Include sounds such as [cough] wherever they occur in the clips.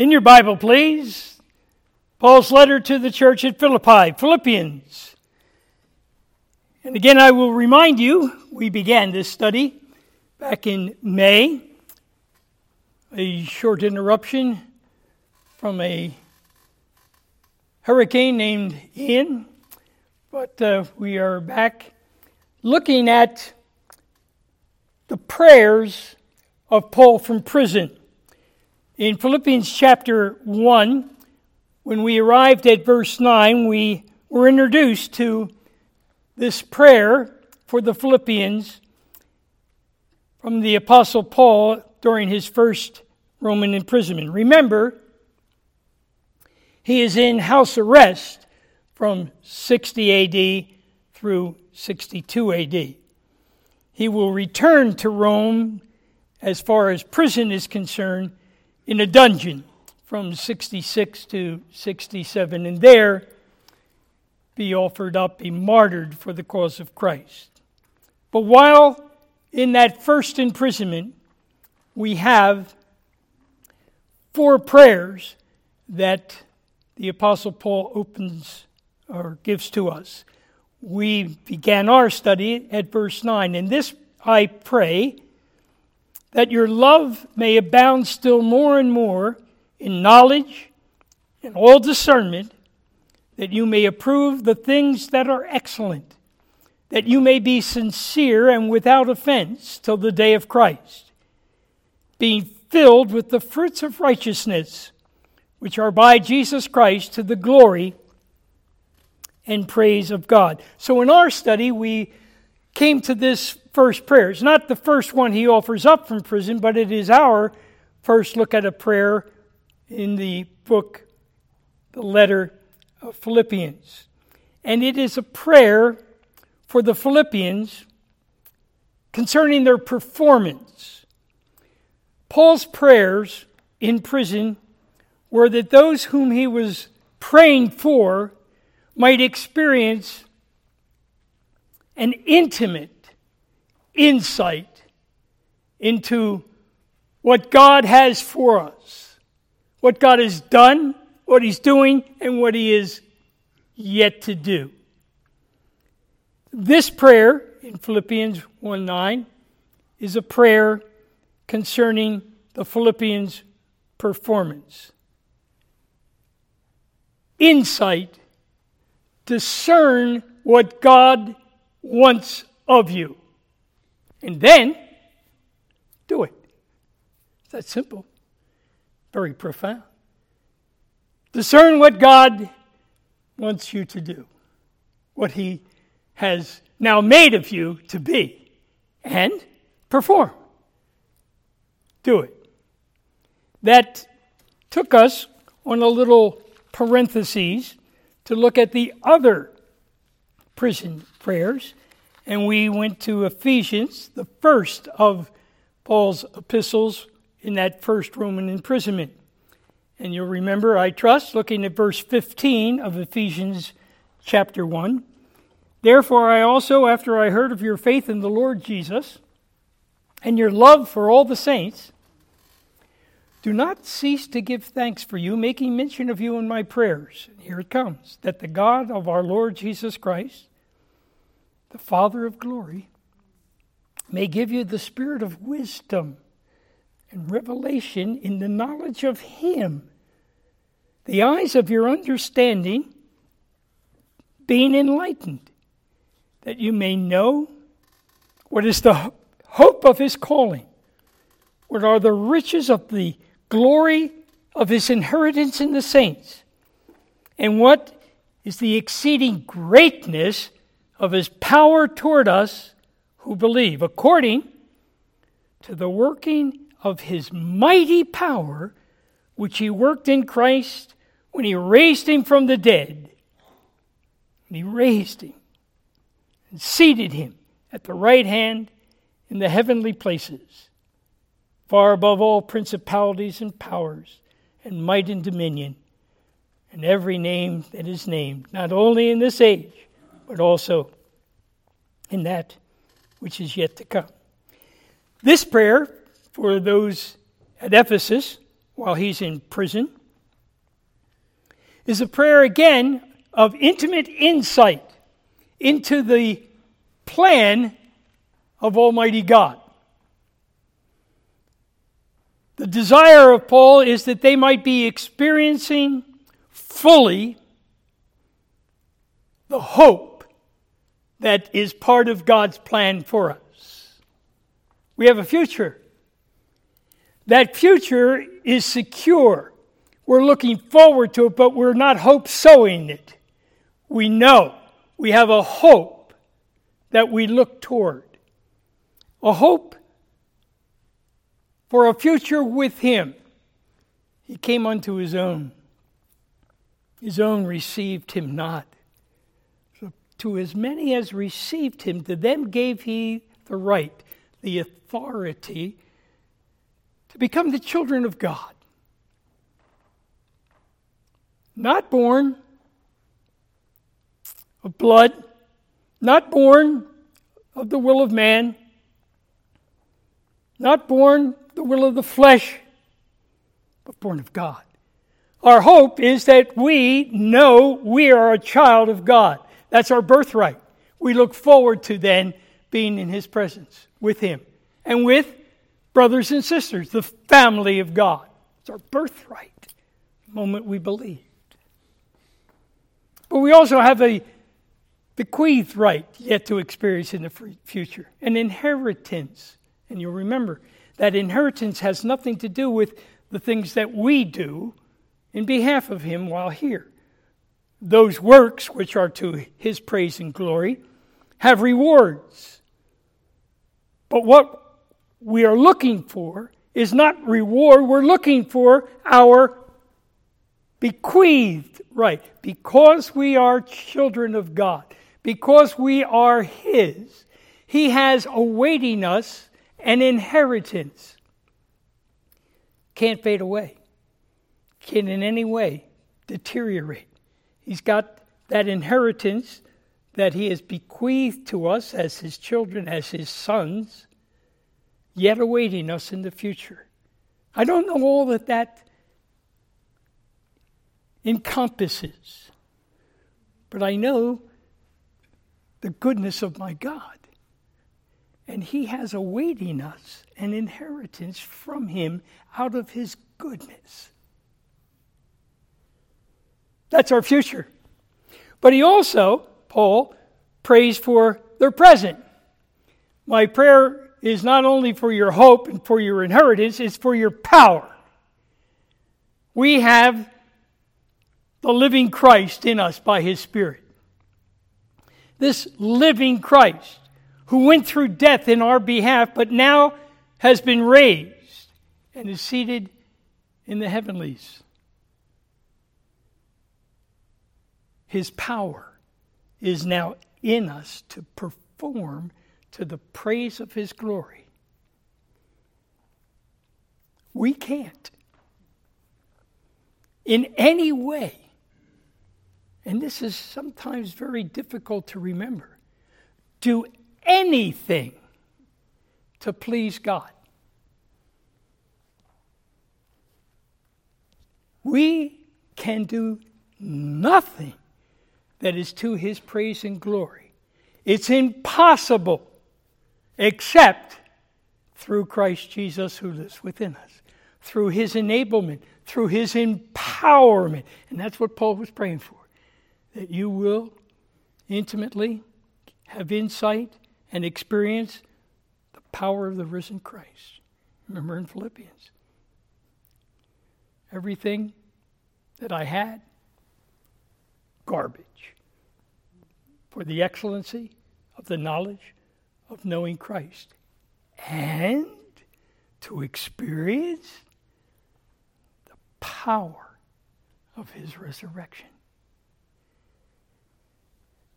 In your Bible, please, Paul's letter to the church at Philippi, Philippians. And again, I will remind you, we began this study back in May. A short interruption from a hurricane named Ian, but uh, we are back looking at the prayers of Paul from prison. In Philippians chapter 1, when we arrived at verse 9, we were introduced to this prayer for the Philippians from the Apostle Paul during his first Roman imprisonment. Remember, he is in house arrest from 60 AD through 62 AD. He will return to Rome as far as prison is concerned in a dungeon from 66 to 67, and there be offered up, be martyred for the cause of Christ. But while in that first imprisonment, we have four prayers that the Apostle Paul opens or gives to us. We began our study at verse 9, and this I pray that your love may abound still more and more in knowledge and all discernment, that you may approve the things that are excellent, that you may be sincere and without offense till the day of Christ, being filled with the fruits of righteousness, which are by Jesus Christ to the glory and praise of God. So in our study, we came to this first prayer. It's not the first one he offers up from prison, but it is our first look at a prayer in the book, the letter of Philippians. And it is a prayer for the Philippians concerning their performance. Paul's prayers in prison were that those whom he was praying for might experience an intimate insight into what God has for us, what God has done, what He's doing, and what He is yet to do. This prayer in Philippians 1 9 is a prayer concerning the Philippians' performance. Insight, discern what God wants of you. And then do it. It's that simple. Very profound. Discern what God wants you to do, what He has now made of you to be, and perform. Do it. That took us on a little parenthesis to look at the other prison prayers and we went to Ephesians, the first of Paul's epistles in that first Roman imprisonment. And you'll remember, I trust, looking at verse 15 of Ephesians chapter 1. Therefore, I also, after I heard of your faith in the Lord Jesus and your love for all the saints, do not cease to give thanks for you, making mention of you in my prayers. Here it comes that the God of our Lord Jesus Christ, the Father of glory, may give you the spirit of wisdom and revelation in the knowledge of Him, the eyes of your understanding being enlightened, that you may know what is the hope of His calling, what are the riches of the glory of His inheritance in the saints, and what is the exceeding greatness of his power toward us who believe, according to the working of his mighty power, which he worked in Christ when he raised him from the dead. And he raised him and seated him at the right hand in the heavenly places, far above all principalities and powers, and might and dominion, and every name that is named, not only in this age but also in that which is yet to come. This prayer for those at Ephesus while he's in prison is a prayer again of intimate insight into the plan of Almighty God. The desire of Paul is that they might be experiencing fully the hope that is part of God's plan for us. We have a future. That future is secure. We're looking forward to it, but we're not hope sowing it. We know we have a hope that we look toward. A hope for a future with Him. He came unto His own. His own received Him not. To as many as received Him, to them gave He the right, the authority to become the children of God. Not born of blood, not born of the will of man, not born the will of the flesh, but born of God. Our hope is that we know we are a child of God. That's our birthright. We look forward to then being in His presence with Him and with brothers and sisters, the family of God. It's our birthright the moment we believed. But we also have a bequeathed right yet to experience in the future, an inheritance. And you'll remember that inheritance has nothing to do with the things that we do in behalf of Him while here. Those works, which are to His praise and glory, have rewards. But what we are looking for is not reward, we're looking for our bequeathed right. Because we are children of God, because we are His, He has awaiting us an inheritance. Can't fade away, can in any way deteriorate. He's got that inheritance that He has bequeathed to us as His children, as His sons yet awaiting us in the future. I don't know all that that encompasses, but I know the goodness of my God. And He has awaiting us an inheritance from Him out of His goodness. That's our future. But He also, Paul, prays for their present. My prayer is not only for your hope and for your inheritance, it's for your power. We have the living Christ in us by his Spirit. This living Christ who went through death in our behalf, but now has been raised and is seated in the heavenlies. His power is now in us to perform to the praise of His glory. We can't, in any way, and this is sometimes very difficult to remember, do anything to please God. We can do nothing that is to his praise and glory. It's impossible except through Christ Jesus who lives within us, through his enablement, through his empowerment. And that's what Paul was praying for that you will intimately have insight and experience the power of the risen Christ. Remember in Philippians. Everything that I had, garbage. For the excellency of the knowledge of knowing Christ and to experience the power of his resurrection.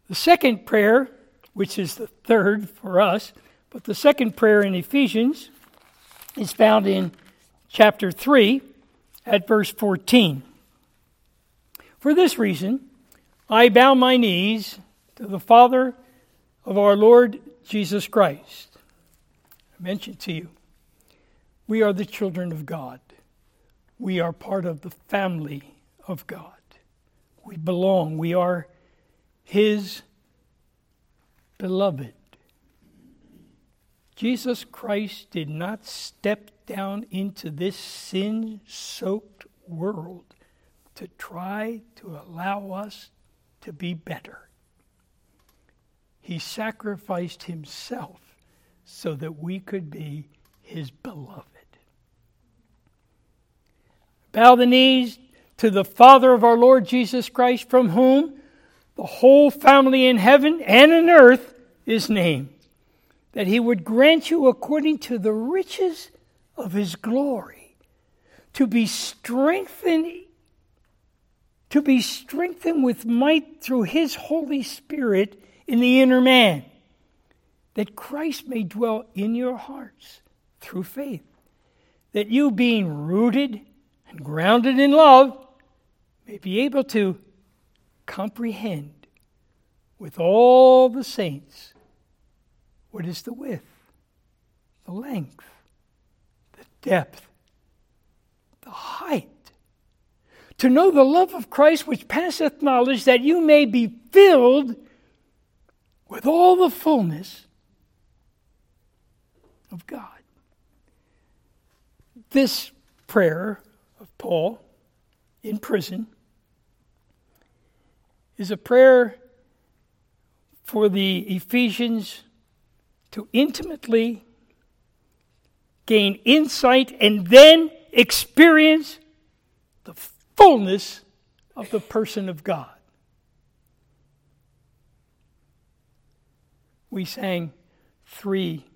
The second prayer, which is the third for us, but the second prayer in Ephesians is found in chapter 3 at verse 14. For this reason, I bow my knees to the Father of our Lord Jesus Christ. I mentioned to you, we are the children of God. we are part of the family of God. We belong. We are His beloved. Jesus Christ did not step down into this sin soaked world to try to allow us to be better. He sacrificed himself so that we could be his beloved. Bow the knees to the Father of our Lord Jesus Christ, from whom the whole family in heaven and in earth is named, that he would grant you according to the riches of his glory to be strengthened to be strengthened with might through his holy spirit in the inner man that Christ may dwell in your hearts through faith that you being rooted and grounded in love may be able to comprehend with all the saints what is the width, the length, the depth, the height. To know the love of Christ which passeth knowledge, that you may be filled with all the fullness of God. This prayer of Paul in prison is a prayer for the Ephesians to intimately gain insight and then experience the fullness of the person of God. We sang three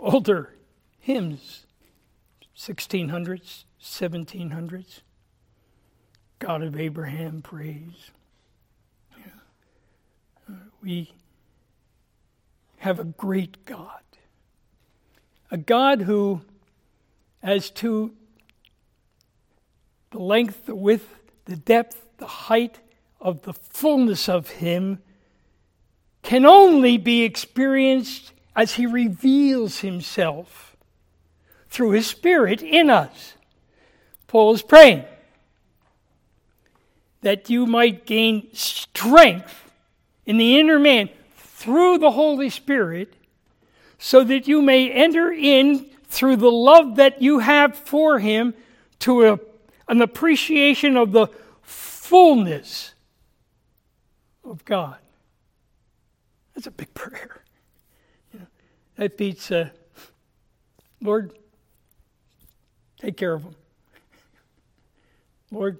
older hymns, 1600s, 1700s. God of Abraham, praise. Uh, we have a great God. A God who, as to the length, the width, the depth, the height of the fullness of Him, can only be experienced as He reveals Himself through His Spirit in us. Paul is praying that you might gain strength in the inner man through the Holy Spirit, so that you may enter in through the love that you have for Him to a, an appreciation of the fullness of God. That's a big prayer. You know, that beats, uh, Lord, take care of them. Lord,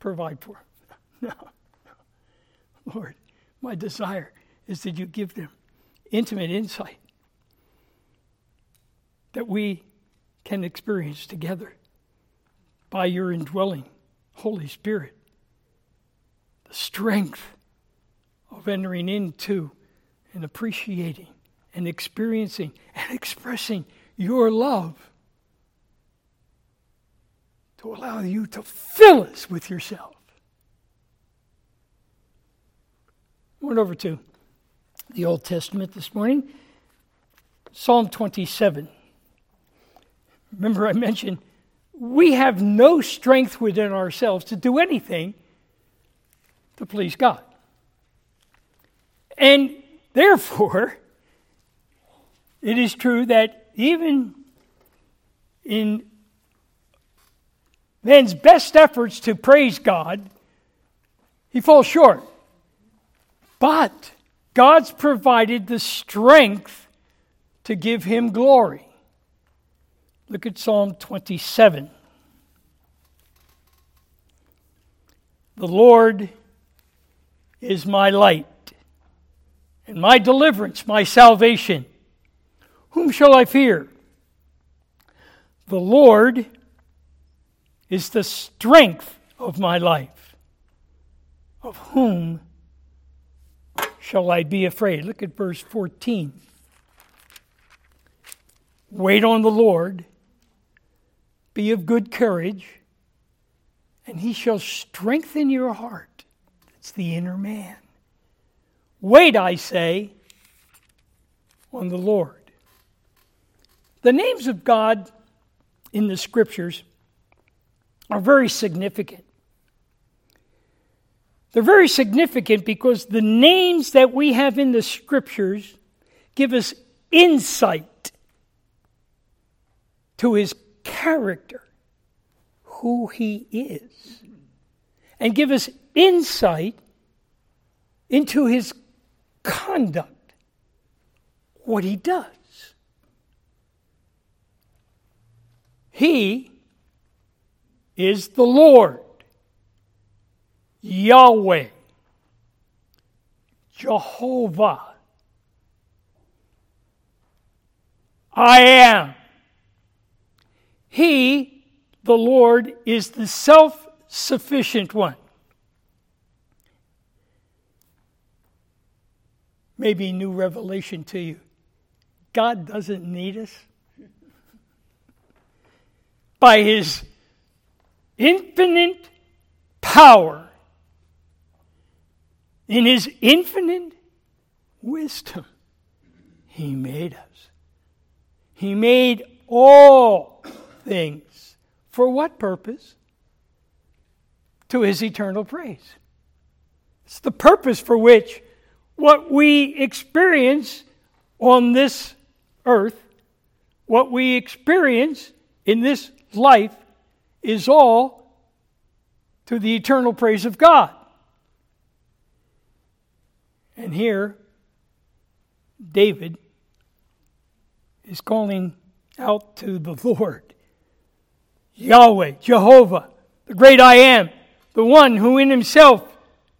provide for them. No, no. Lord, my desire is that you give them intimate insight that we can experience together by your indwelling Holy Spirit. The strength of entering into and appreciating and experiencing and expressing your love to allow you to fill us with yourself. Went over to the Old Testament this morning, Psalm 27. Remember, I mentioned we have no strength within ourselves to do anything to please God. And therefore, it is true that even in man's best efforts to praise God, he falls short. But God's provided the strength to give him glory. Look at Psalm 27. The Lord is my light and my deliverance, my salvation. Whom shall I fear? The Lord is the strength of my life. Of whom shall I be afraid? Look at verse 14. Wait on the Lord, be of good courage, and he shall strengthen your heart. It's the inner man. Wait, I say, on the Lord. The names of God in the scriptures are very significant. They're very significant because the names that we have in the scriptures give us insight to his character, who he is, and give us insight into his conduct, what he does. He is the Lord, Yahweh, Jehovah. I am. He, the Lord, is the self sufficient one. Maybe new revelation to you. God doesn't need us. By his infinite power, in his infinite wisdom, he made us. He made all things. For what purpose? To his eternal praise. It's the purpose for which what we experience on this earth, what we experience in this life, is all to the eternal praise of God. And here, David is calling out to the Lord Yahweh, Jehovah, the great I am, the one who in himself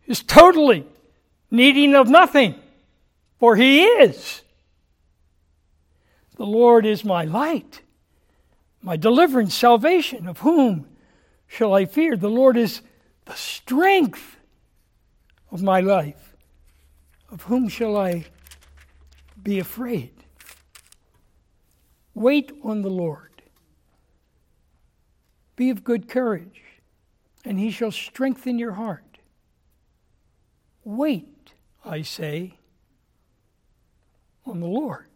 is totally needing of nothing, for he is. The Lord is my light, my deliverance, salvation. Of whom shall I fear? The Lord is the strength of my life. Of whom shall I be afraid? Wait on the Lord. Be of good courage, and he shall strengthen your heart. Wait, I say, on the Lord.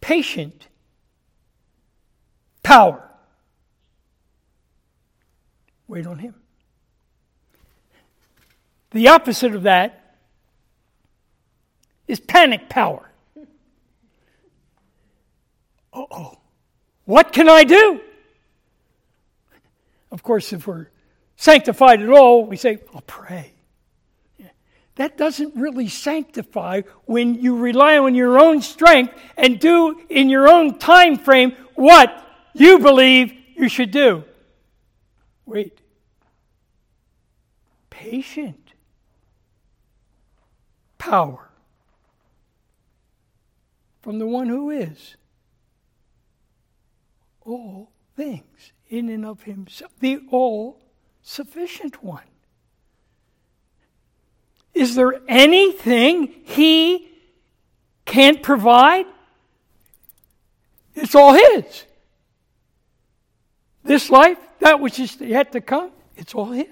Patient, power. Wait on him. The opposite of that is panic power oh, what can I do? Of course, if we're sanctified at all, we say, I'll pray. That doesn't really sanctify when you rely on your own strength and do in your own time frame what you believe you should do. Wait. Patient. Power. From the one who is all things in and of himself, the all sufficient one. Is there anything he can't provide? It's all his. This life, that which is yet to come, it's all his.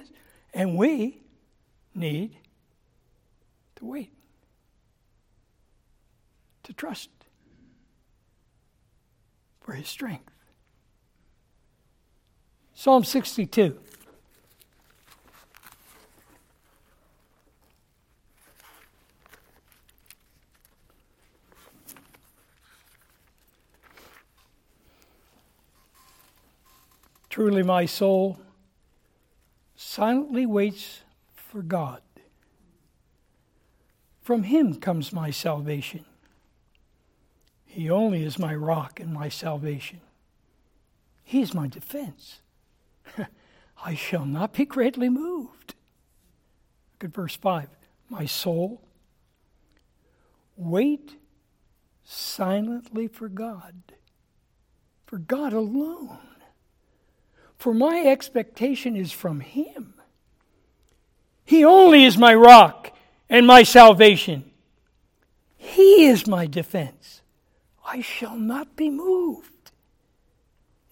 And we need to wait, to trust for his strength. Psalm 62. Truly, my soul silently waits for God. From him comes my salvation. He only is my rock and my salvation. He is my defense. [laughs] I shall not be greatly moved. Look at verse 5. My soul, wait silently for God, for God alone. For my expectation is from Him. He only is my rock and my salvation. He is my defense. I shall not be moved.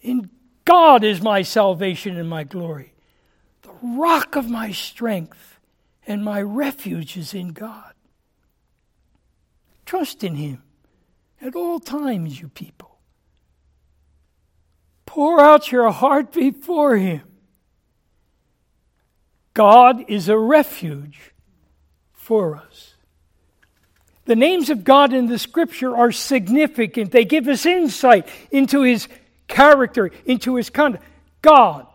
In God is my salvation and my glory. The rock of my strength and my refuge is in God. Trust in Him at all times, you people. Pour out your heart before Him. God is a refuge for us. The names of God in the scripture are significant. They give us insight into His character, into His conduct. God.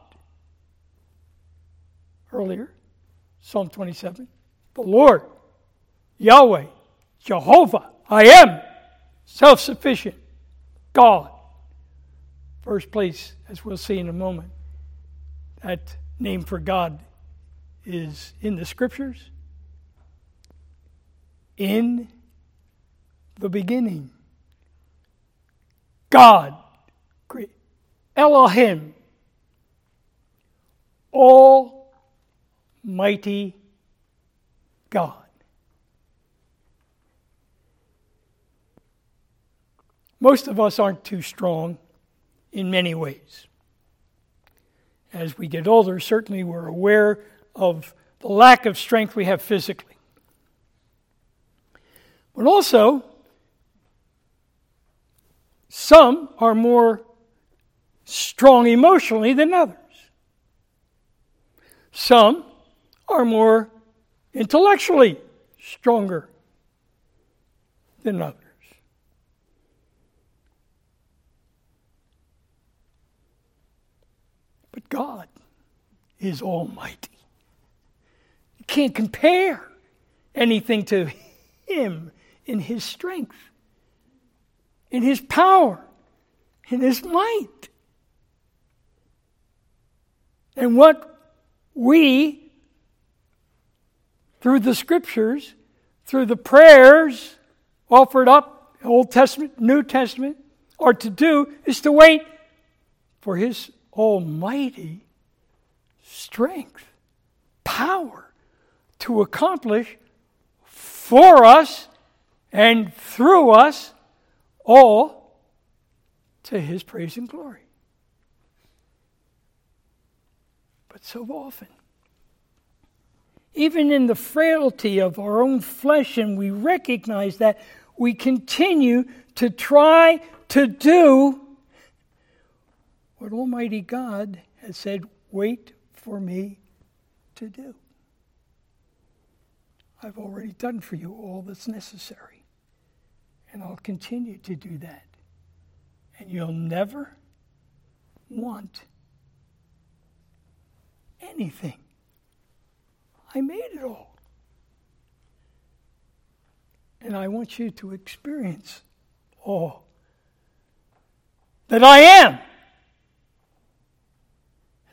Earlier, Psalm 27, the Lord, Yahweh, Jehovah, I am self sufficient, God. First place, as we'll see in a moment, that name for God is in the scriptures. In the beginning, God, Elohim, Almighty God. Most of us aren't too strong in many ways. As we get older, certainly we're aware of the lack of strength we have physically. But also, some are more strong emotionally than others. Some are more intellectually stronger than others. But God is almighty. You can't compare anything to Him in His strength, in His power, in His might. And what we, through the scriptures, through the prayers offered up, Old Testament, New Testament, are to do is to wait for His almighty strength, power to accomplish for us and through us all to his praise and glory. But so often, even in the frailty of our own flesh, and we recognize that, we continue to try to do what Almighty God has said, wait for me to do. I've already done for you all that's necessary. And I'll continue to do that. And you'll never want anything. I made it all. And I want you to experience all that I am.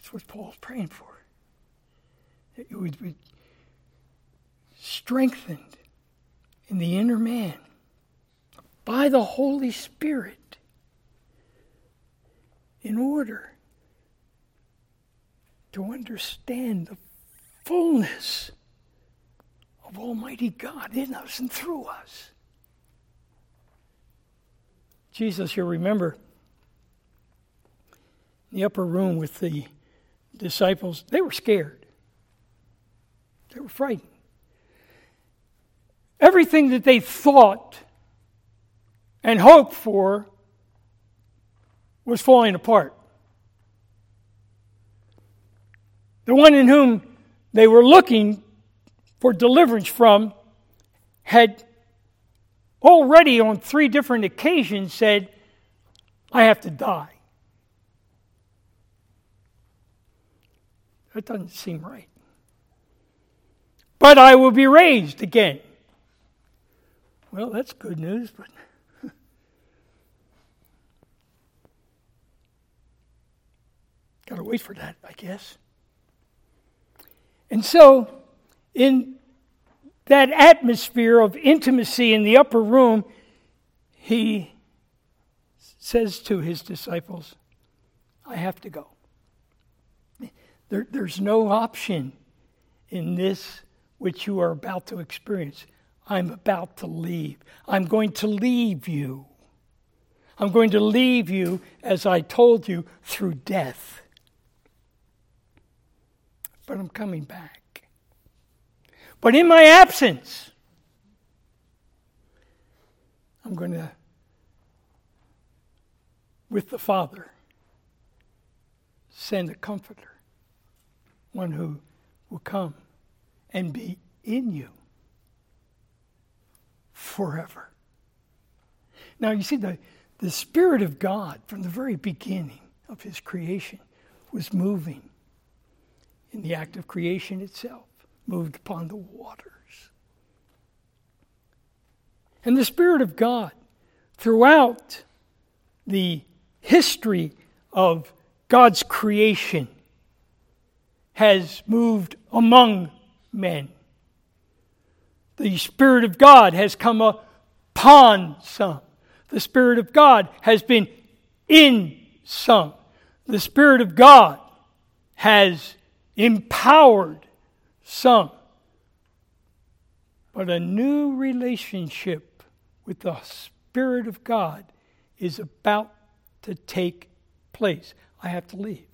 That's what Paul's praying for. That you would be strengthened in the inner man by the Holy Spirit in order to understand the fullness of Almighty God in us and through us. Jesus, you'll remember, in the upper room with the disciples, they were scared. They were frightened. Everything that they thought and hoped for was falling apart. The one in whom they were looking for deliverance from had already on three different occasions said, I have to die. That doesn't seem right. But I will be raised again. Well, that's good news, but. [laughs] Got to wait for that, I guess. And so, in that atmosphere of intimacy in the upper room, he says to his disciples, I have to go. There, there's no option in this which you are about to experience. I'm about to leave. I'm going to leave you. I'm going to leave you, as I told you, through death. But I'm coming back. But in my absence, I'm going to, with the Father, send a comforter, one who will come and be in you forever. Now, you see, the, the Spirit of God from the very beginning of His creation was moving in the act of creation itself, moved upon the waters. And the Spirit of God, throughout the history of God's creation, has moved among men. The Spirit of God has come upon some. The Spirit of God has been in some. The Spirit of God has empowered some. But a new relationship with the Spirit of God is about to take place. I have to leave.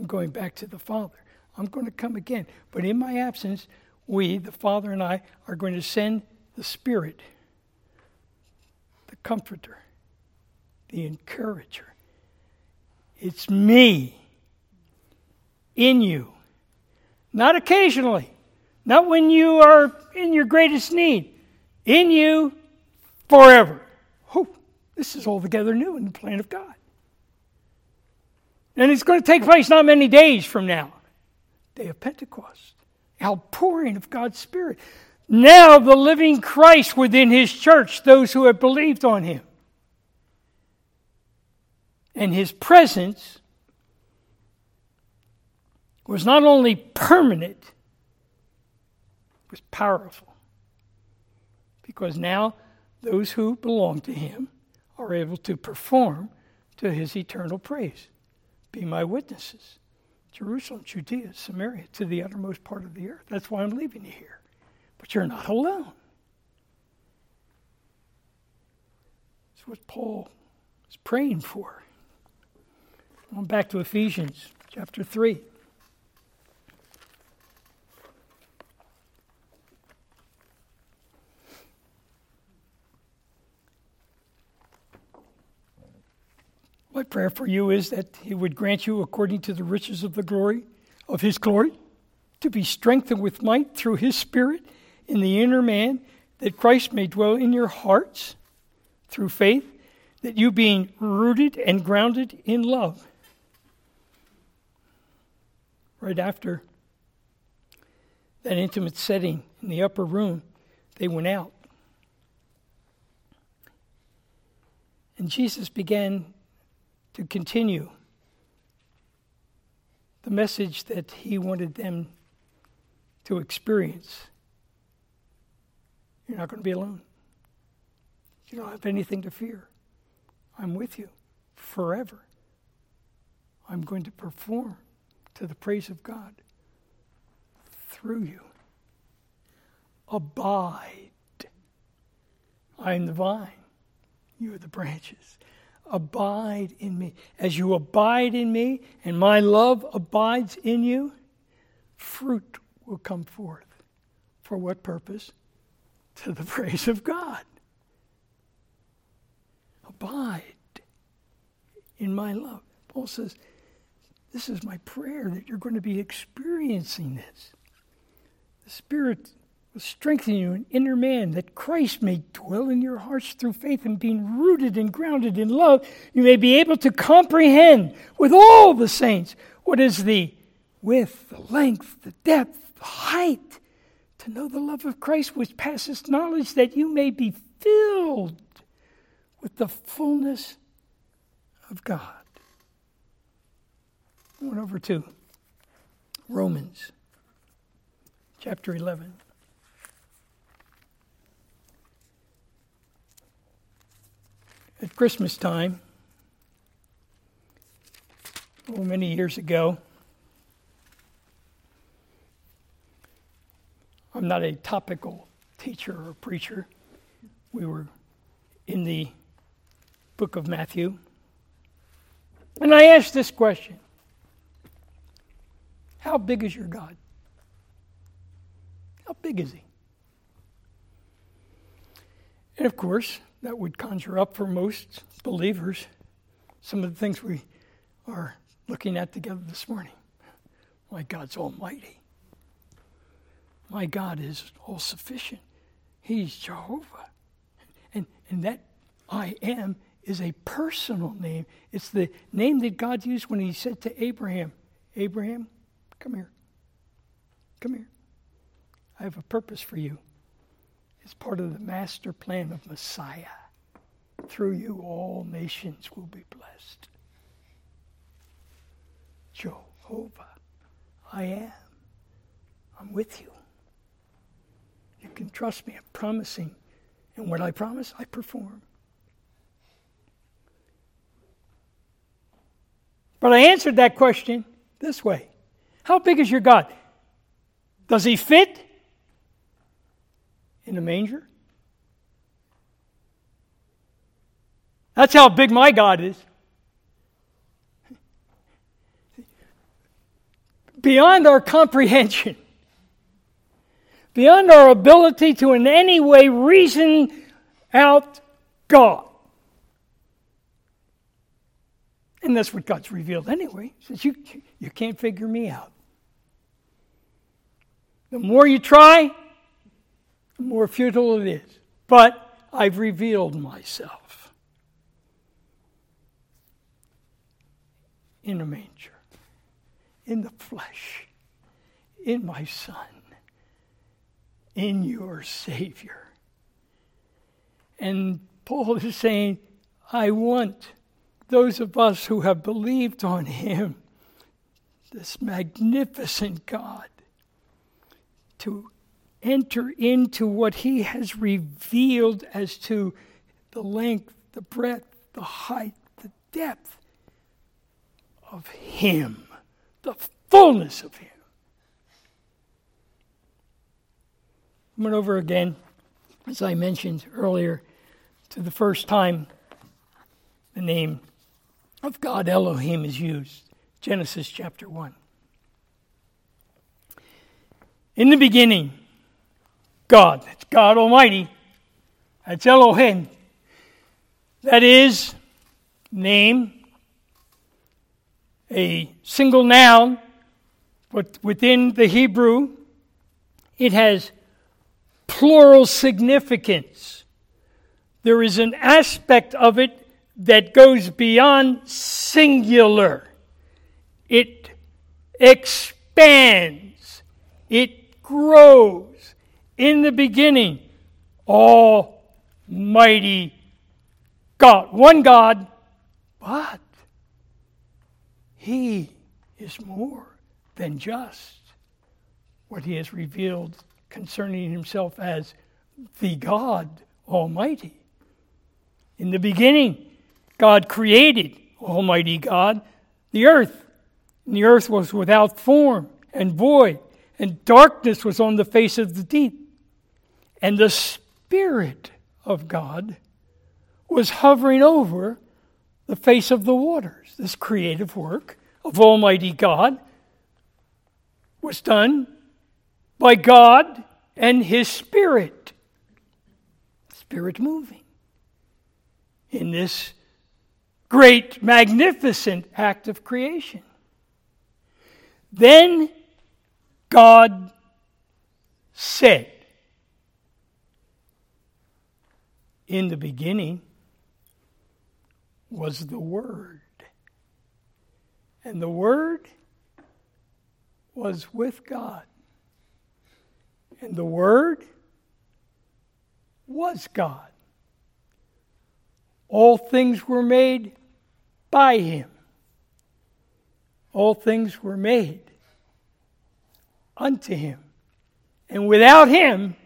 I'm going back to the Father. I'm going to come again. But in my absence, we, the Father and I, are going to send the Spirit, the Comforter, the Encourager. It's me in you. Not occasionally, not when you are in your greatest need. In you forever. Oh, this is altogether new in the plan of God. And it's going to take place not many days from now. Day of Pentecost. Outpouring of God's Spirit. Now the living Christ within his church, those who have believed on him. And his presence was not only permanent, it was powerful. Because now those who belong to him are able to perform to his eternal praise. Be my witnesses. Jerusalem, Judea, Samaria, to the uttermost part of the earth. That's why I'm leaving you here. But you're not alone. That's what Paul is praying for. Going back to Ephesians chapter 3. My prayer for you is that He would grant you, according to the riches of the glory of His glory, to be strengthened with might through His Spirit in the inner man, that Christ may dwell in your hearts through faith, that you being rooted and grounded in love. Right after that intimate setting in the upper room, they went out. And Jesus began to continue the message that he wanted them to experience. You're not going to be alone. You don't have anything to fear. I'm with you forever. I'm going to perform to the praise of God through you. Abide. I am the vine, you are the branches abide in me. As you abide in me and my love abides in you, fruit will come forth. For what purpose? To the [laughs] praise of God. Abide in my love. Paul says, This is my prayer that you're going to be experiencing this. The Spirit strengthen you in inner man, that Christ may dwell in your hearts through faith and being rooted and grounded in love, you may be able to comprehend with all the saints what is the width, the length, the depth, the height, to know the love of Christ which passes knowledge, that you may be filled with the fullness of God. Going over to Romans chapter 11. At Christmas time, oh, many years ago. I'm not a topical teacher or preacher. We were in the book of Matthew. And I asked this question How big is your God? How big is he? And of course, that would conjure up for most believers some of the things we are looking at together this morning. My God's almighty. My God is all sufficient. He's Jehovah. And, and that I am is a personal name. It's the name that God used when he said to Abraham, Abraham, come here. Come here. I have a purpose for you. It's part of the master plan of Messiah. Through you, all nations will be blessed. Jehovah, I am. I'm with you. You can trust me. I'm promising. And what I promise, I perform. But I answered that question this way How big is your God? Does he fit in a manger? That's how big my God is. Beyond our comprehension, beyond our ability to in any way reason out God. And that's what God's revealed anyway. He says, you, you can't figure me out. The more you try, the more futile it is. But I've revealed myself in a manger, in the flesh, in my Son, in your Savior. And Paul is saying, I want those of us who have believed on Him, this magnificent God, to enter into what He has revealed as to the length, the breadth, the height, the depth of Him, the fullness of Him. Went over again, as I mentioned earlier, to the first time the name of God Elohim is used. Genesis chapter 1. In the beginning, God, that's God Almighty, that's Elohim. That is, name, a single noun, but within the Hebrew, it has plural significance. There is an aspect of it that goes beyond singular. It expands, it grows. In the beginning, Almighty God. One God, but He is more than just what He has revealed concerning Himself as the God Almighty. In the beginning, God created, Almighty God, the earth. And the earth was without form and void, and darkness was on the face of the deep. And the Spirit of God was hovering over the face of the waters. This creative work of Almighty God was done by God and His Spirit. Spirit moving in this great, magnificent act of creation. Then God said, In the beginning was the Word, and the Word was with God, and the Word was God. All things were made by him. All things were made unto him. And without him,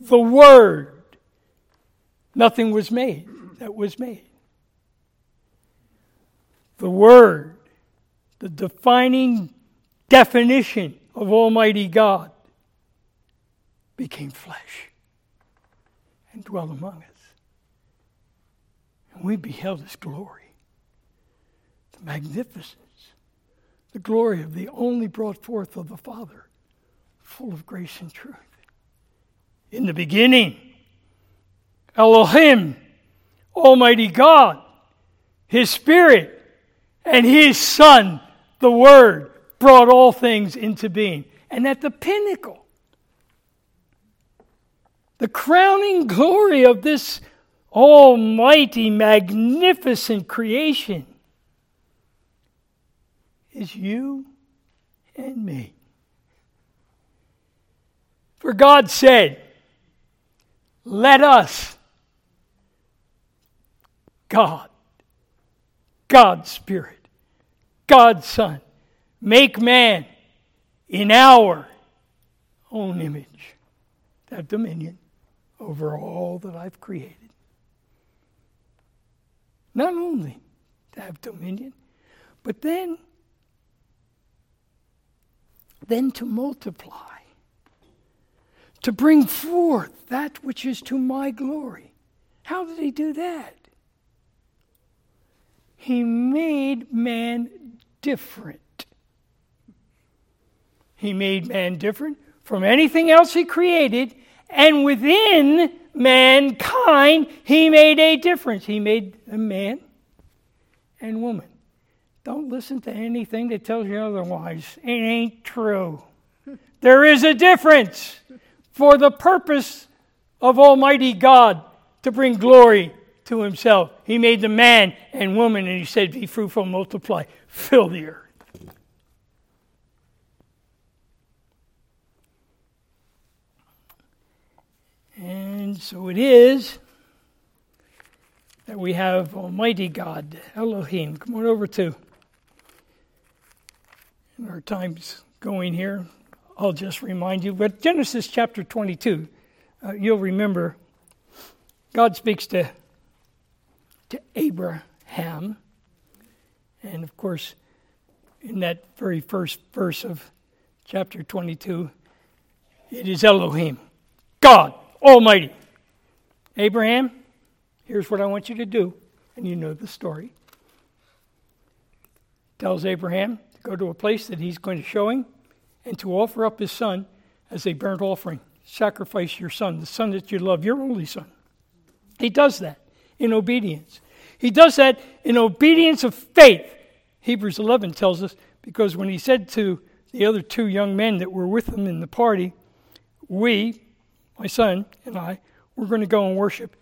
the Word, nothing was made that was made. The Word, the defining definition of Almighty God, became flesh and dwelt among us. And we beheld his glory, the magnificence, the glory of the only brought forth of the Father, full of grace and truth. In the beginning, Elohim, Almighty God, His Spirit and his Son, the Word, brought all things into being. And at the pinnacle, the crowning glory of this almighty, magnificent creation is you and me. For God said, Let us, God, God's Spirit, God's Son, make man in our own image, have dominion over all that I've created. Not only to have dominion, but then then to multiply, to bring forth that which is to my glory. How did he do that? He made man different. He made man different from anything else he created, and within mankind, he made a difference. He made a man and woman. Don't listen to anything that tells you otherwise. It ain't true. There is a difference for the purpose of Almighty God to bring glory to Himself. He made the man and woman, and He said, Be fruitful, multiply, fill the earth. And so it is that we have Almighty God, Elohim. Come on over to our time's going here. I'll just remind you. But Genesis chapter 22, uh, you'll remember God speaks to, to Abraham. And of course, in that very first verse of chapter 22, it is Elohim, God Almighty. Abraham, here's what I want you to do. And you know the story. Tells Abraham, to go to a place that he's going to show him and to offer up his son as a burnt offering. Sacrifice your son, the son that you love, your only son. He does that in obedience. He does that in obedience of faith. Hebrews 11 tells us because when he said to the other two young men that were with him in the party, We, my son and I, we're going to go and worship,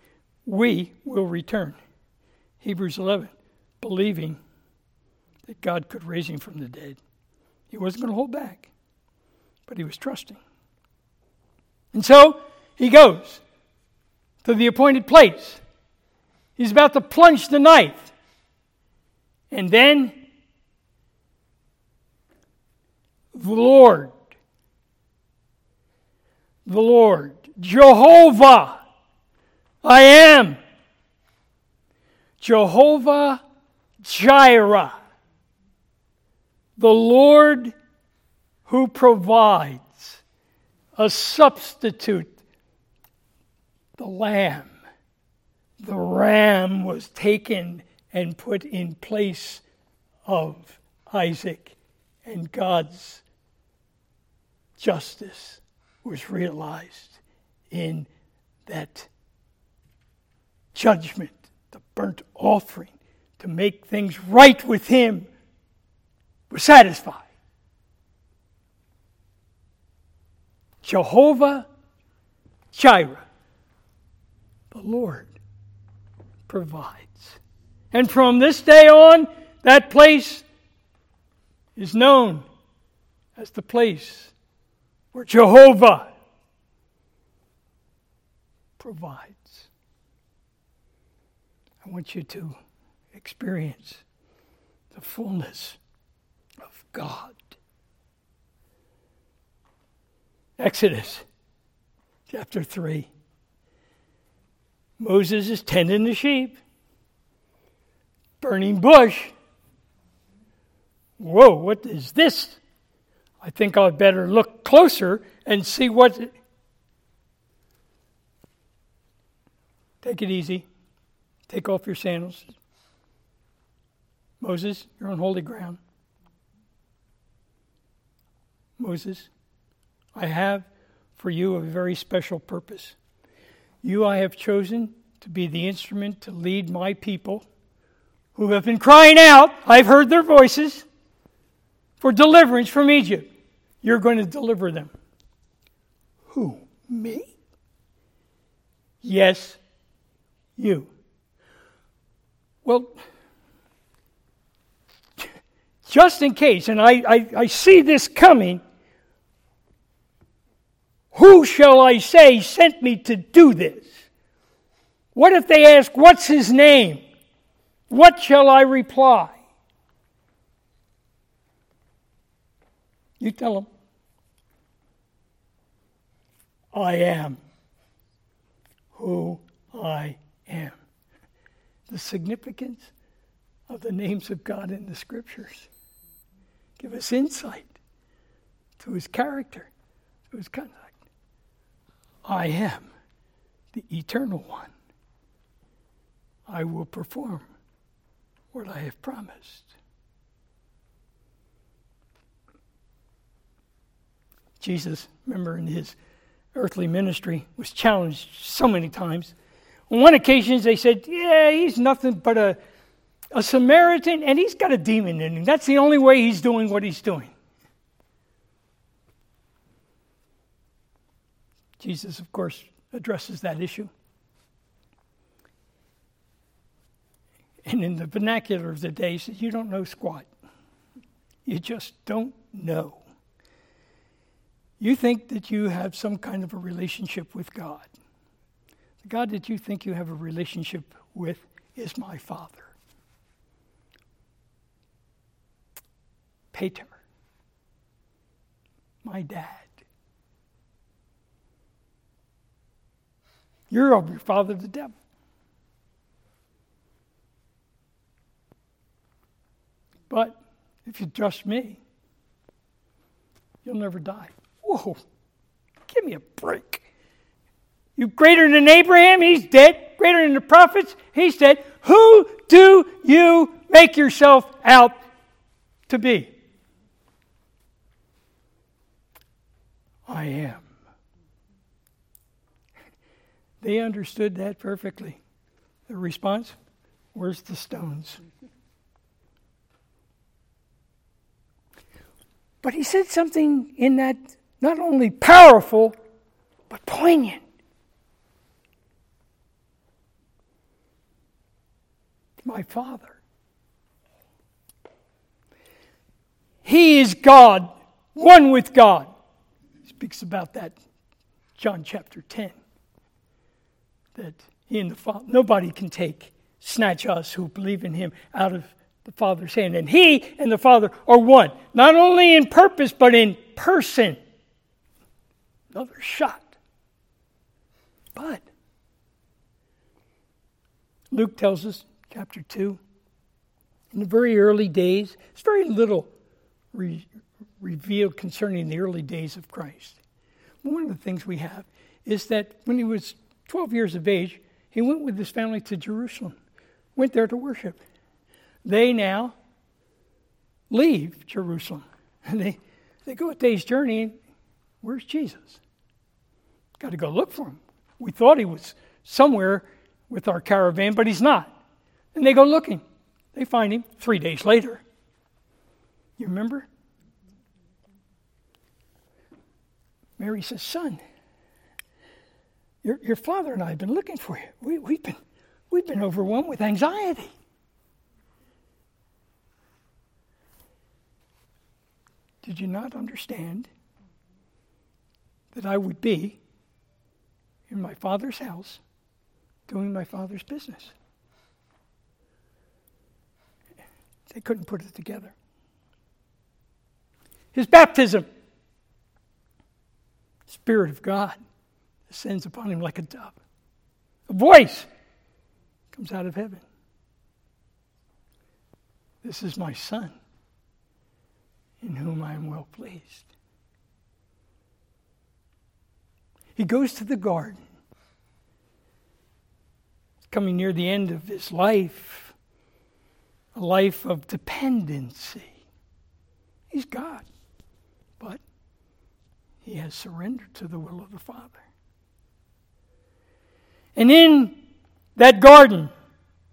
we will return. Hebrews 11, believing that God could raise him from the dead. He wasn't going to hold back, but he was trusting. And so he goes to the appointed place. He's about to plunge the knife. And then the Lord, the Lord, Jehovah, I am. Jehovah Jireh the Lord who provides a substitute, the lamb. The ram was taken and put in place of Isaac, and God's justice was realized in that judgment, the burnt offering, to make things right with Him we're satisfied. Jehovah Jireh, the Lord provides. And from this day on, that place is known as the place where Jehovah provides. I want you to experience the fullness of God. Exodus chapter 3. Moses is tending the sheep, burning bush. Whoa, what is this? I think I'd better look closer and see what. Take it easy. Take off your sandals. Moses, you're on holy ground. Moses, I have for you a very special purpose. You I have chosen to be the instrument to lead my people who have been crying out, I've heard their voices, for deliverance from Egypt. You're going to deliver them. Who? Me? Yes, you. Well, [laughs] just in case, and I, I, I see this coming, who shall I say sent me to do this? What if they ask, What's his name? What shall I reply? You tell them. I am who I am. The significance of the names of God in the scriptures give us insight to his character, to his conduct. I am the eternal one. I will perform what I have promised. Jesus, remember in his earthly ministry, was challenged so many times. On one occasion, they said, Yeah, he's nothing but a, a Samaritan, and he's got a demon in him. That's the only way he's doing what he's doing. Jesus, of course, addresses that issue. And in the vernacular of the day, he says, You don't know squat. You just don't know. You think that you have some kind of a relationship with God. The God that you think you have a relationship with is my Father. Pater, my dad. You're of your father, the devil. But if you trust me, you'll never die. Whoa, give me a break. You greater than Abraham, he's dead. Greater than the prophets, he's dead. Who do you make yourself out to be? I am. They understood that perfectly. The response Where's the stones? But he said something in that not only powerful, but poignant. My Father. He is God, one with God. He speaks about that John chapter 10. That he and the Father, nobody can take, snatch us who believe in him out of the Father's hand. And he and the Father are one, not only in purpose, but in person another shot. But Luke tells us, chapter 2, in the very early days, it's very little re- revealed concerning the early days of Christ. One of the things we have is that when he was 12 years of age, he went with his family to Jerusalem, went there to worship. They now leave Jerusalem [laughs] and they, they go a day's journey. And where's Jesus? Got to go look for him. We thought he was somewhere with our caravan, but he's not. And they go looking. They find him three days later. You remember? Mary says, Son, your, your father and I have been looking for you. We, we've, been, we've been overwhelmed with anxiety. Did you not understand that I would be in my father's house doing my father's business. They couldn't put it together. His baptism, Spirit of God descends upon him like a dove. A voice comes out of heaven. This is my son, in whom I am well pleased. He goes to the garden. Coming near the end of his life, a life of dependency. He's God, but he has surrendered to the will of the Father. And in that garden,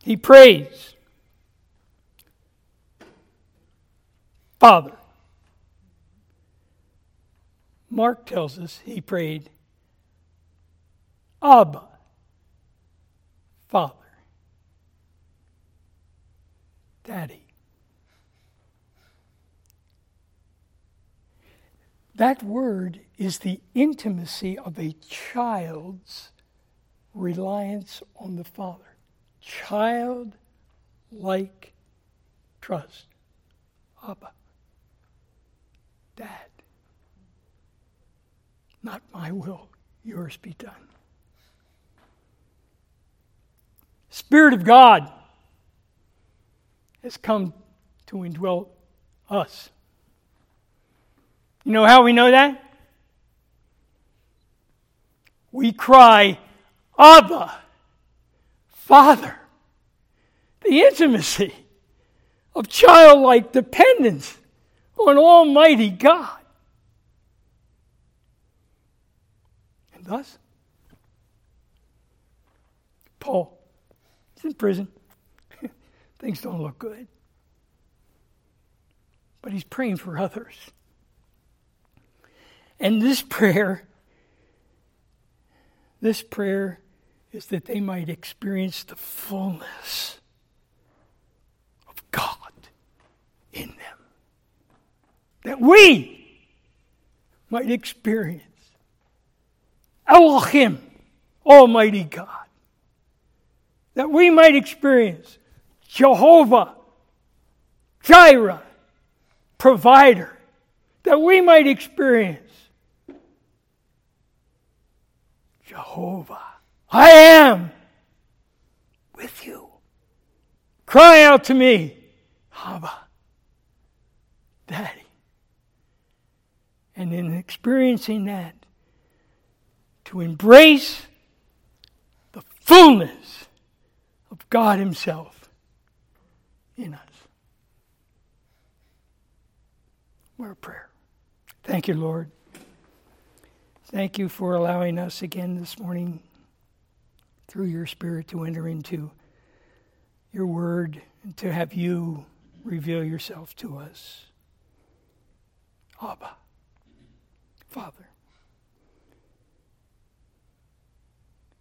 he prays. Father. Mark tells us he prayed, Abba, Father, Daddy. That word is the intimacy of a child's reliance on the Father. Child like trust. Abba. Dad. Not my will, yours be done. Spirit of God has come to indwell us. You know how we know that? We cry, Abba, Father. The intimacy of childlike dependence on Almighty God. And thus, Paul is in prison. [laughs] Things don't look good. But he's praying for others. And this prayer, this prayer is that they might experience the fullness of God in them. That we might experience Elohim, Almighty God. That we might experience Jehovah, Jireh, provider. That we might experience Jehovah. I am with you. Cry out to me, Abba, Daddy. And in experiencing that, to embrace the fullness of God Himself in us. A prayer. Thank you, Lord. Thank you for allowing us again this morning through your Spirit to enter into your word and to have you reveal yourself to us. Abba, Father,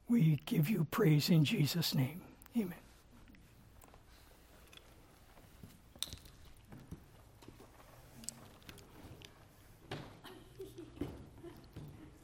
we give you praise in Jesus' name. Amen.